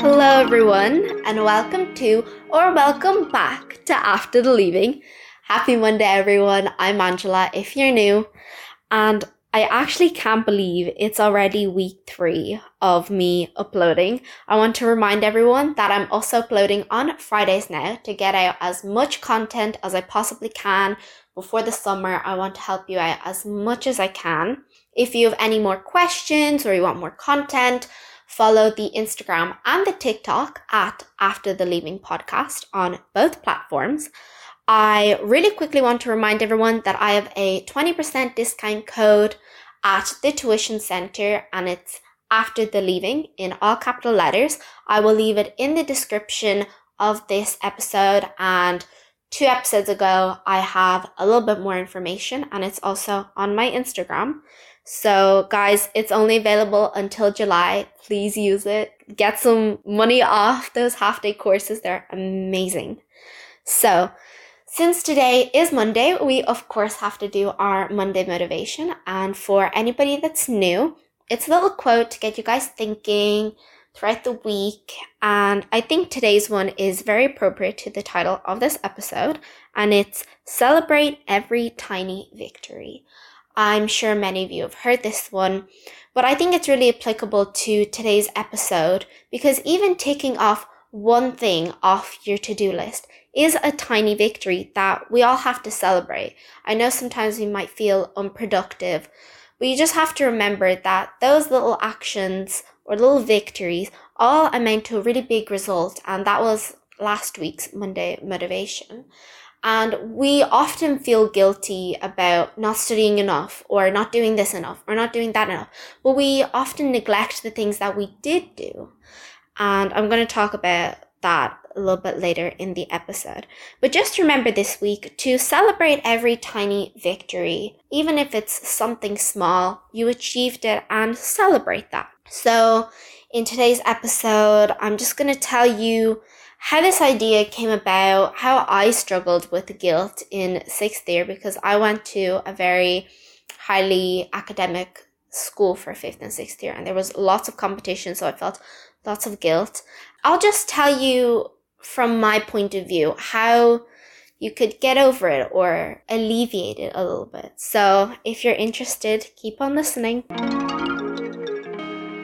Hello, everyone, and welcome to or welcome back to After the Leaving. Happy Monday, everyone. I'm Angela if you're new, and I actually can't believe it's already week three of me uploading. I want to remind everyone that I'm also uploading on Fridays now to get out as much content as I possibly can before the summer. I want to help you out as much as I can. If you have any more questions or you want more content, follow the Instagram and the TikTok at After the Leaving Podcast on both platforms. I really quickly want to remind everyone that I have a 20% discount code at the tuition center and it's after the leaving in all capital letters. I will leave it in the description of this episode and two episodes ago I have a little bit more information and it's also on my Instagram. So guys, it's only available until July. Please use it. Get some money off those half day courses. They're amazing. So since today is Monday, we of course have to do our Monday motivation. And for anybody that's new, it's a little quote to get you guys thinking throughout the week. And I think today's one is very appropriate to the title of this episode. And it's Celebrate Every Tiny Victory. I'm sure many of you have heard this one, but I think it's really applicable to today's episode because even taking off one thing off your to do list is a tiny victory that we all have to celebrate. I know sometimes we might feel unproductive, but you just have to remember that those little actions or little victories all amount to a really big result, and that was last week's Monday motivation. And we often feel guilty about not studying enough or not doing this enough or not doing that enough. But we often neglect the things that we did do. And I'm going to talk about that a little bit later in the episode. But just remember this week to celebrate every tiny victory, even if it's something small, you achieved it and celebrate that. So, in today's episode, I'm just going to tell you how this idea came about, how I struggled with guilt in sixth year because I went to a very highly academic school for fifth and sixth year and there was lots of competition, so I felt lots of guilt. I'll just tell you from my point of view how you could get over it or alleviate it a little bit. So if you're interested, keep on listening.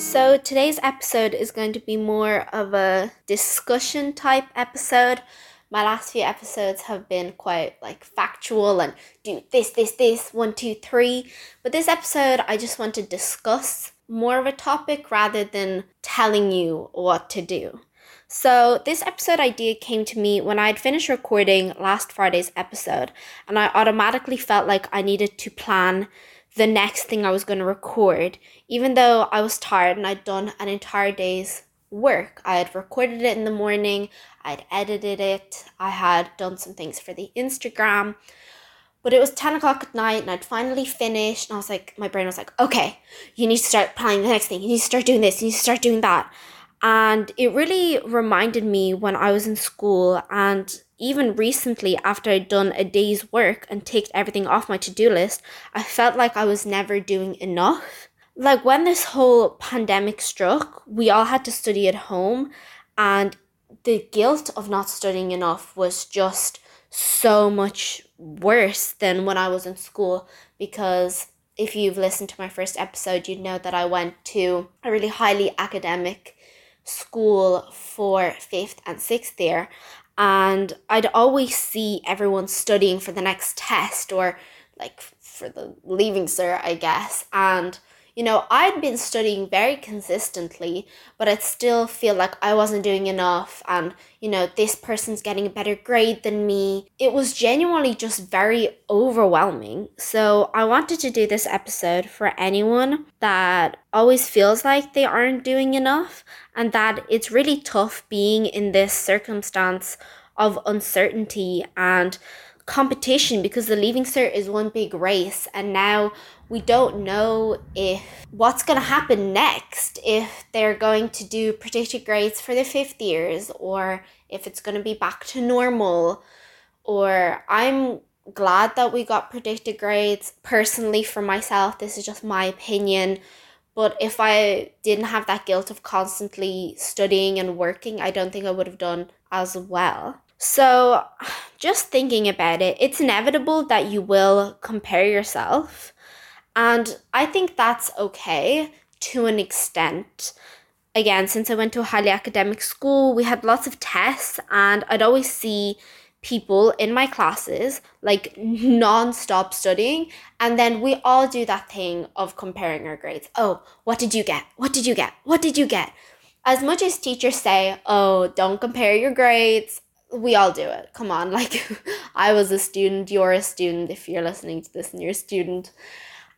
So today's episode is going to be more of a discussion type episode. My last few episodes have been quite like factual and do this, this, this, one, two, three. But this episode, I just want to discuss more of a topic rather than telling you what to do. So, this episode idea came to me when I had finished recording last Friday's episode, and I automatically felt like I needed to plan the next thing I was going to record, even though I was tired and I'd done an entire day's work. I had recorded it in the morning, I'd edited it, I had done some things for the Instagram. But it was 10 o'clock at night and I'd finally finished. And I was like, my brain was like, okay, you need to start planning the next thing. You need to start doing this. You need to start doing that. And it really reminded me when I was in school and even recently after I'd done a day's work and ticked everything off my to do list, I felt like I was never doing enough. Like when this whole pandemic struck, we all had to study at home, and the guilt of not studying enough was just so much worse than when I was in school because if you've listened to my first episode, you'd know that I went to a really highly academic school for fifth and sixth year and I'd always see everyone studying for the next test or like for the leaving cert, I guess. And you know, I'd been studying very consistently, but I'd still feel like I wasn't doing enough and, you know, this person's getting a better grade than me. It was genuinely just very overwhelming. So I wanted to do this episode for anyone that always feels like they aren't doing enough and that it's really tough being in this circumstance of uncertainty and competition because the leaving cert is one big race and now we don't know if what's going to happen next if they're going to do predicted grades for the fifth years or if it's going to be back to normal. Or i'm glad that we got predicted grades. Personally for myself this is just my opinion. But if I didn't have that guilt of constantly studying and working, I don't think I would have done as well. So, just thinking about it, it's inevitable that you will compare yourself. And I think that's okay to an extent. Again, since I went to a highly academic school, we had lots of tests, and I'd always see people in my classes like non-stop studying and then we all do that thing of comparing our grades oh what did you get what did you get what did you get as much as teachers say oh don't compare your grades we all do it. Come on like i was a student you're a student if you're listening to this and you're a student.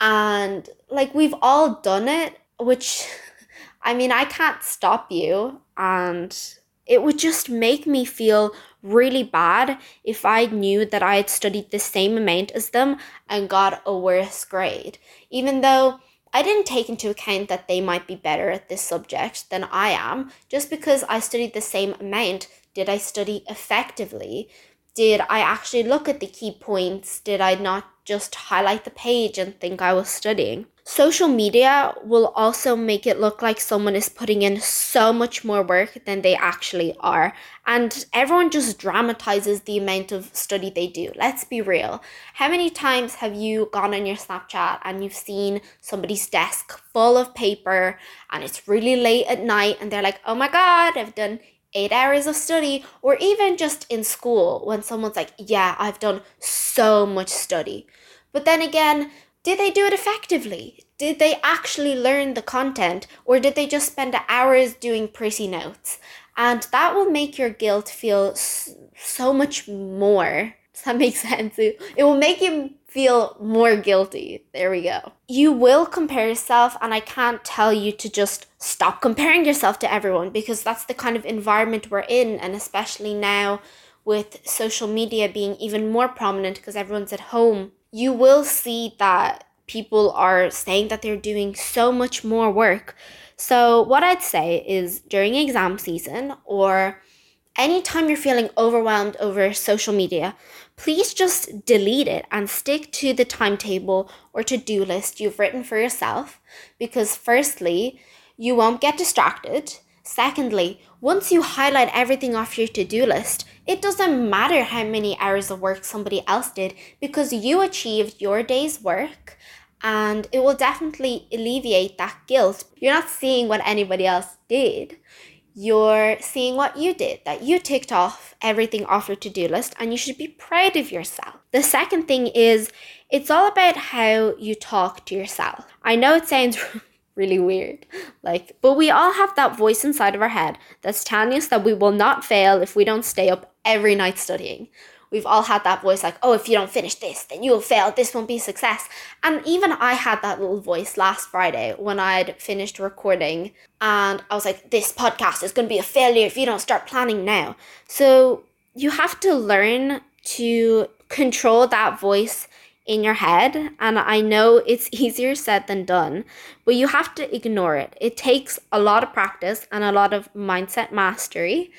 And like we've all done it which i mean i can't stop you. And it would just make me feel really bad if I knew that I had studied the same amount as them and got a worse grade, even though I didn't take into account that they might be better at this subject than I am. Just because I studied the same amount, did I study effectively? Did I actually look at the key points? Did I not just highlight the page and think I was studying? Social media will also make it look like someone is putting in so much more work than they actually are. And everyone just dramatizes the amount of study they do. Let's be real. How many times have you gone on your Snapchat and you've seen somebody's desk full of paper and it's really late at night and they're like, oh my God, I've done eight hours of study, or even just in school when someone's like, Yeah, I've done so much study. But then again, did they do it effectively? Did they actually learn the content or did they just spend hours doing pretty notes? And that will make your guilt feel so much more. Does that make sense? It will make you feel more guilty. There we go. You will compare yourself, and I can't tell you to just stop comparing yourself to everyone because that's the kind of environment we're in, and especially now with social media being even more prominent because everyone's at home you will see that people are saying that they're doing so much more work. So, what I'd say is during exam season or anytime you're feeling overwhelmed over social media, please just delete it and stick to the timetable or to do list you've written for yourself because, firstly, you won't get distracted. Secondly, once you highlight everything off your to do list, it doesn't matter how many hours of work somebody else did because you achieved your day's work and it will definitely alleviate that guilt. You're not seeing what anybody else did. You're seeing what you did, that you ticked off everything off your to do list, and you should be proud of yourself. The second thing is it's all about how you talk to yourself. I know it sounds really weird. Like, but we all have that voice inside of our head that's telling us that we will not fail if we don't stay up every night studying. We've all had that voice like, oh, if you don't finish this, then you'll fail. This won't be a success. And even I had that little voice last Friday when I'd finished recording and I was like, this podcast is going to be a failure if you don't start planning now. So you have to learn to control that voice in your head. And I know it's easier said than done, but you have to ignore it. It takes a lot of practice and a lot of mindset mastery,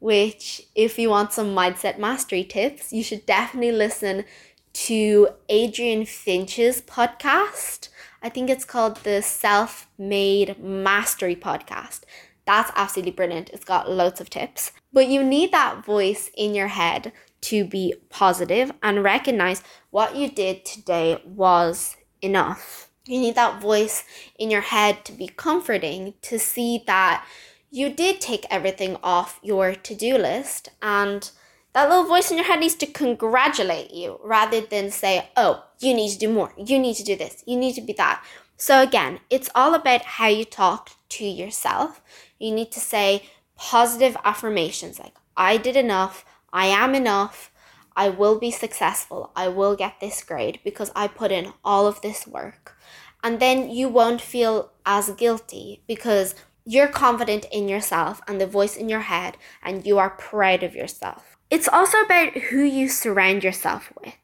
which, if you want some mindset mastery tips, you should definitely listen to Adrian Finch's podcast. I think it's called the Self Made Mastery Podcast. That's absolutely brilliant. It's got loads of tips. But you need that voice in your head to be positive and recognize what you did today was enough. You need that voice in your head to be comforting, to see that you did take everything off your to do list, and that little voice in your head needs to congratulate you rather than say, oh, you need to do more, you need to do this, you need to be that. So, again, it's all about how you talk to yourself. You need to say positive affirmations like, I did enough, I am enough. I will be successful. I will get this grade because I put in all of this work. And then you won't feel as guilty because you're confident in yourself and the voice in your head and you are proud of yourself. It's also about who you surround yourself with.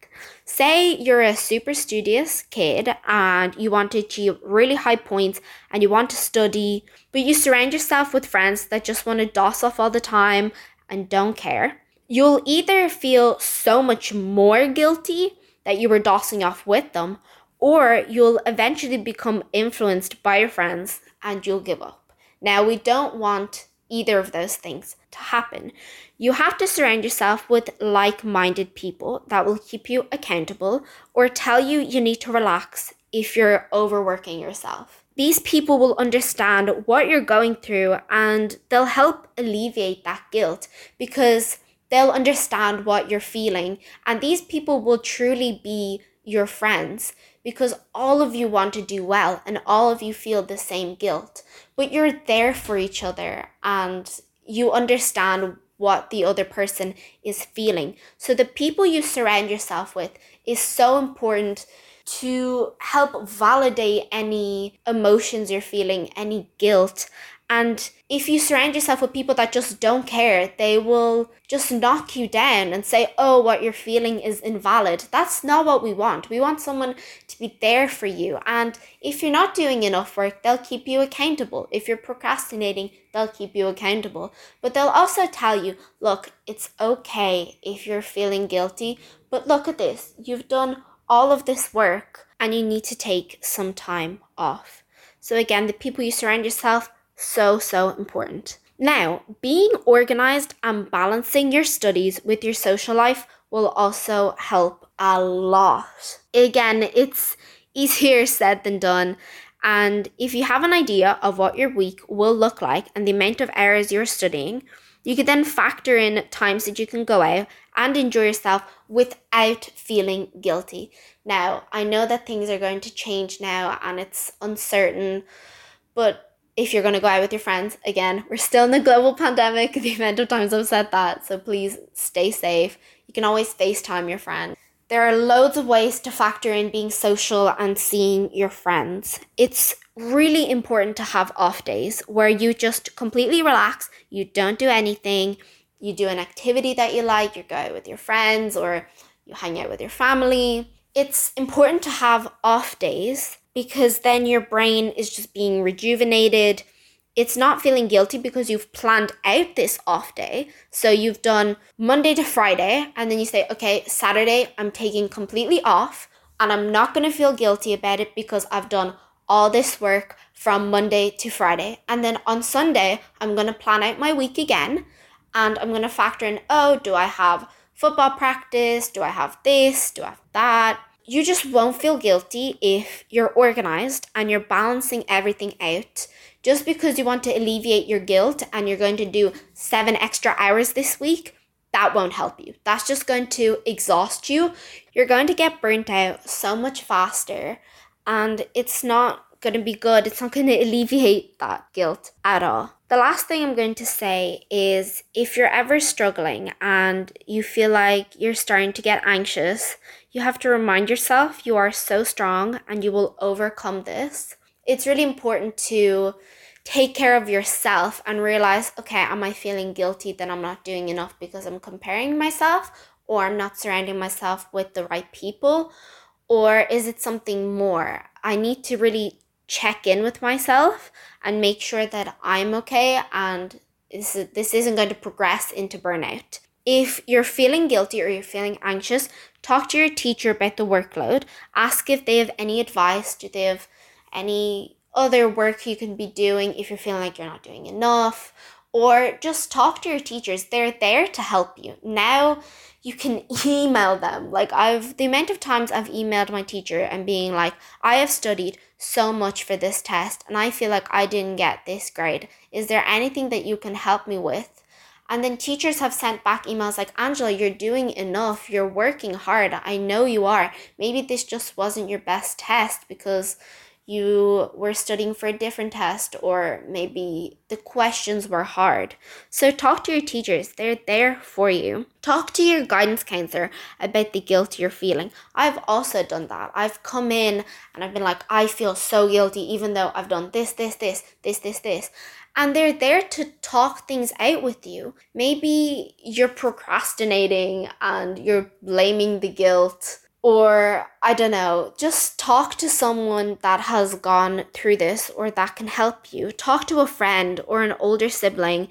Say you're a super studious kid and you want to achieve really high points and you want to study, but you surround yourself with friends that just want to doss off all the time and don't care you'll either feel so much more guilty that you were dossing off with them, or you'll eventually become influenced by your friends and you'll give up. Now, we don't want either of those things to happen. You have to surround yourself with like minded people that will keep you accountable or tell you you need to relax if you're overworking yourself. These people will understand what you're going through and they'll help alleviate that guilt because they'll understand what you're feeling. And these people will truly be your friends because all of you want to do well and all of you feel the same guilt. But you're there for each other and you understand what the other person is feeling. So the people you surround yourself with is so important to help validate any emotions you're feeling, any guilt, and if you surround yourself with people that just don't care, they will just knock you down and say, oh, what you're feeling is invalid. That's not what we want. We want someone to be there for you. And if you're not doing enough work, they'll keep you accountable. If you're procrastinating, they'll keep you accountable. But they'll also tell you, look, it's okay if you're feeling guilty, but look at this. You've done all of this work and you need to take some time off. So, again, the people you surround yourself so, so important. Now, being organized and balancing your studies with your social life will also help a lot. Again, it's easier said than done. And if you have an idea of what your week will look like and the amount of hours you're studying, you could then factor in times that you can go out and enjoy yourself without feeling guilty. Now, I know that things are going to change now and it's uncertain, but if you're going to go out with your friends, again, we're still in the global pandemic, the amount of times I've said that. So please stay safe. You can always FaceTime your friend. There are loads of ways to factor in being social and seeing your friends. It's really important to have off days where you just completely relax, you don't do anything, you do an activity that you like, you go out with your friends or you hang out with your family. It's important to have off days because then your brain is just being rejuvenated. It's not feeling guilty because you've planned out this off day. So you've done Monday to Friday, and then you say, okay, Saturday, I'm taking completely off, and I'm not going to feel guilty about it because I've done all this work from Monday to Friday. And then on Sunday, I'm going to plan out my week again, and I'm going to factor in, oh, do I have football practice? Do I have this? Do I have that? You just won't feel guilty if you're organized and you're balancing everything out. Just because you want to alleviate your guilt and you're going to do seven extra hours this week, that won't help you. That's just going to exhaust you. You're going to get burnt out so much faster, and it's not going to be good. It's not going to alleviate that guilt at all. The last thing I'm going to say is if you're ever struggling and you feel like you're starting to get anxious, you have to remind yourself you are so strong and you will overcome this. It's really important to take care of yourself and realize okay, am I feeling guilty that I'm not doing enough because I'm comparing myself or I'm not surrounding myself with the right people? Or is it something more? I need to really check in with myself and make sure that I'm okay and this, this isn't going to progress into burnout. If you're feeling guilty or you're feeling anxious, talk to your teacher about the workload. Ask if they have any advice. Do they have any other work you can be doing if you're feeling like you're not doing enough? Or just talk to your teachers. They're there to help you. Now you can email them. Like I've the amount of times I've emailed my teacher and being like, I have studied so much for this test and I feel like I didn't get this grade. Is there anything that you can help me with? And then teachers have sent back emails like, Angela, you're doing enough. You're working hard. I know you are. Maybe this just wasn't your best test because you were studying for a different test or maybe the questions were hard. So talk to your teachers, they're there for you. Talk to your guidance counselor about the guilt you're feeling. I've also done that. I've come in and I've been like, I feel so guilty even though I've done this, this, this, this, this, this and they're there to talk things out with you. Maybe you're procrastinating and you're blaming the guilt, or I don't know, just talk to someone that has gone through this or that can help you. Talk to a friend or an older sibling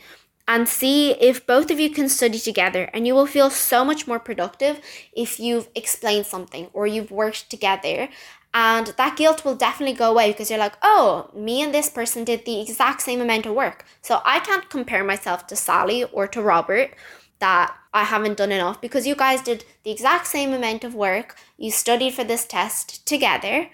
and see if both of you can study together and you will feel so much more productive if you've explained something or you've worked together And that guilt will definitely go away because you're like, oh, me and this person did the exact same amount of work. So I can't compare myself to Sally or to Robert that I haven't done enough because you guys did the exact same amount of work. You studied for this test together,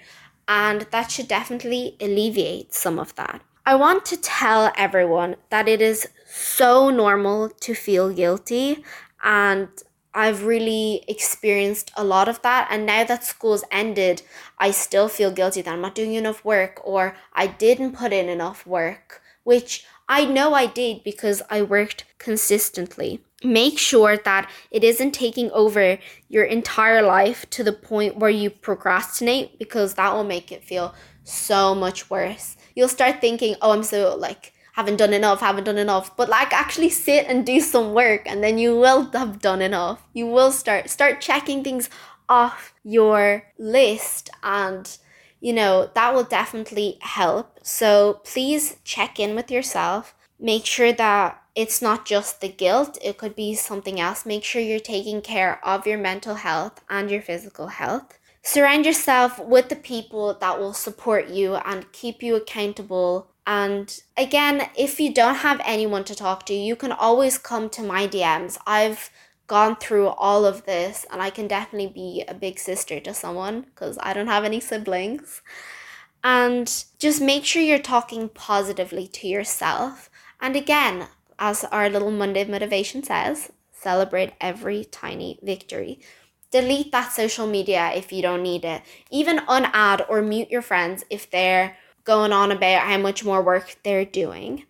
and that should definitely alleviate some of that. I want to tell everyone that it is so normal to feel guilty and I've really experienced a lot of that. And now that school's ended, I still feel guilty that I'm not doing enough work or I didn't put in enough work, which I know I did because I worked consistently. Make sure that it isn't taking over your entire life to the point where you procrastinate because that will make it feel so much worse. You'll start thinking, oh, I'm so like, haven't done enough, haven't done enough. But like actually sit and do some work and then you will have done enough. You will start start checking things off your list and you know, that will definitely help. So please check in with yourself. Make sure that it's not just the guilt, it could be something else. Make sure you're taking care of your mental health and your physical health. Surround yourself with the people that will support you and keep you accountable and again, if you don't have anyone to talk to, you can always come to my DMs. I've gone through all of this and I can definitely be a big sister to someone because I don't have any siblings. And just make sure you're talking positively to yourself. And again, as our little Monday motivation says, celebrate every tiny victory. Delete that social media if you don't need it. Even unadd or mute your friends if they're going on about how much more work they're doing.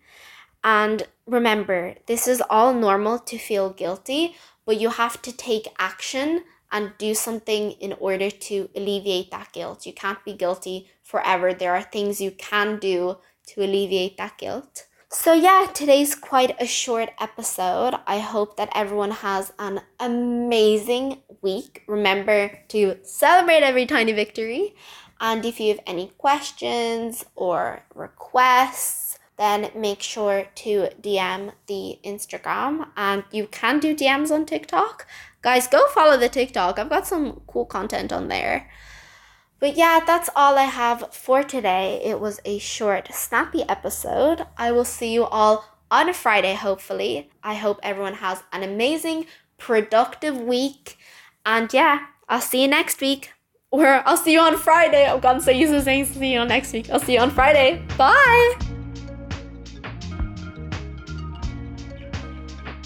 And remember, this is all normal to feel guilty, but you have to take action and do something in order to alleviate that guilt. You can't be guilty forever. There are things you can do to alleviate that guilt. So, yeah, today's quite a short episode. I hope that everyone has an amazing week. Remember to celebrate every tiny victory and if you have any questions or requests, then make sure to DM the Instagram. And you can do DMs on TikTok. Guys, go follow the TikTok. I've got some cool content on there. But yeah, that's all I have for today. It was a short, snappy episode. I will see you all on a Friday, hopefully. I hope everyone has an amazing, productive week. And yeah, I'll see you next week. Or I'll see you on Friday. Oh, I'm gone so used to saying see you on next week. I'll see you on Friday. Bye.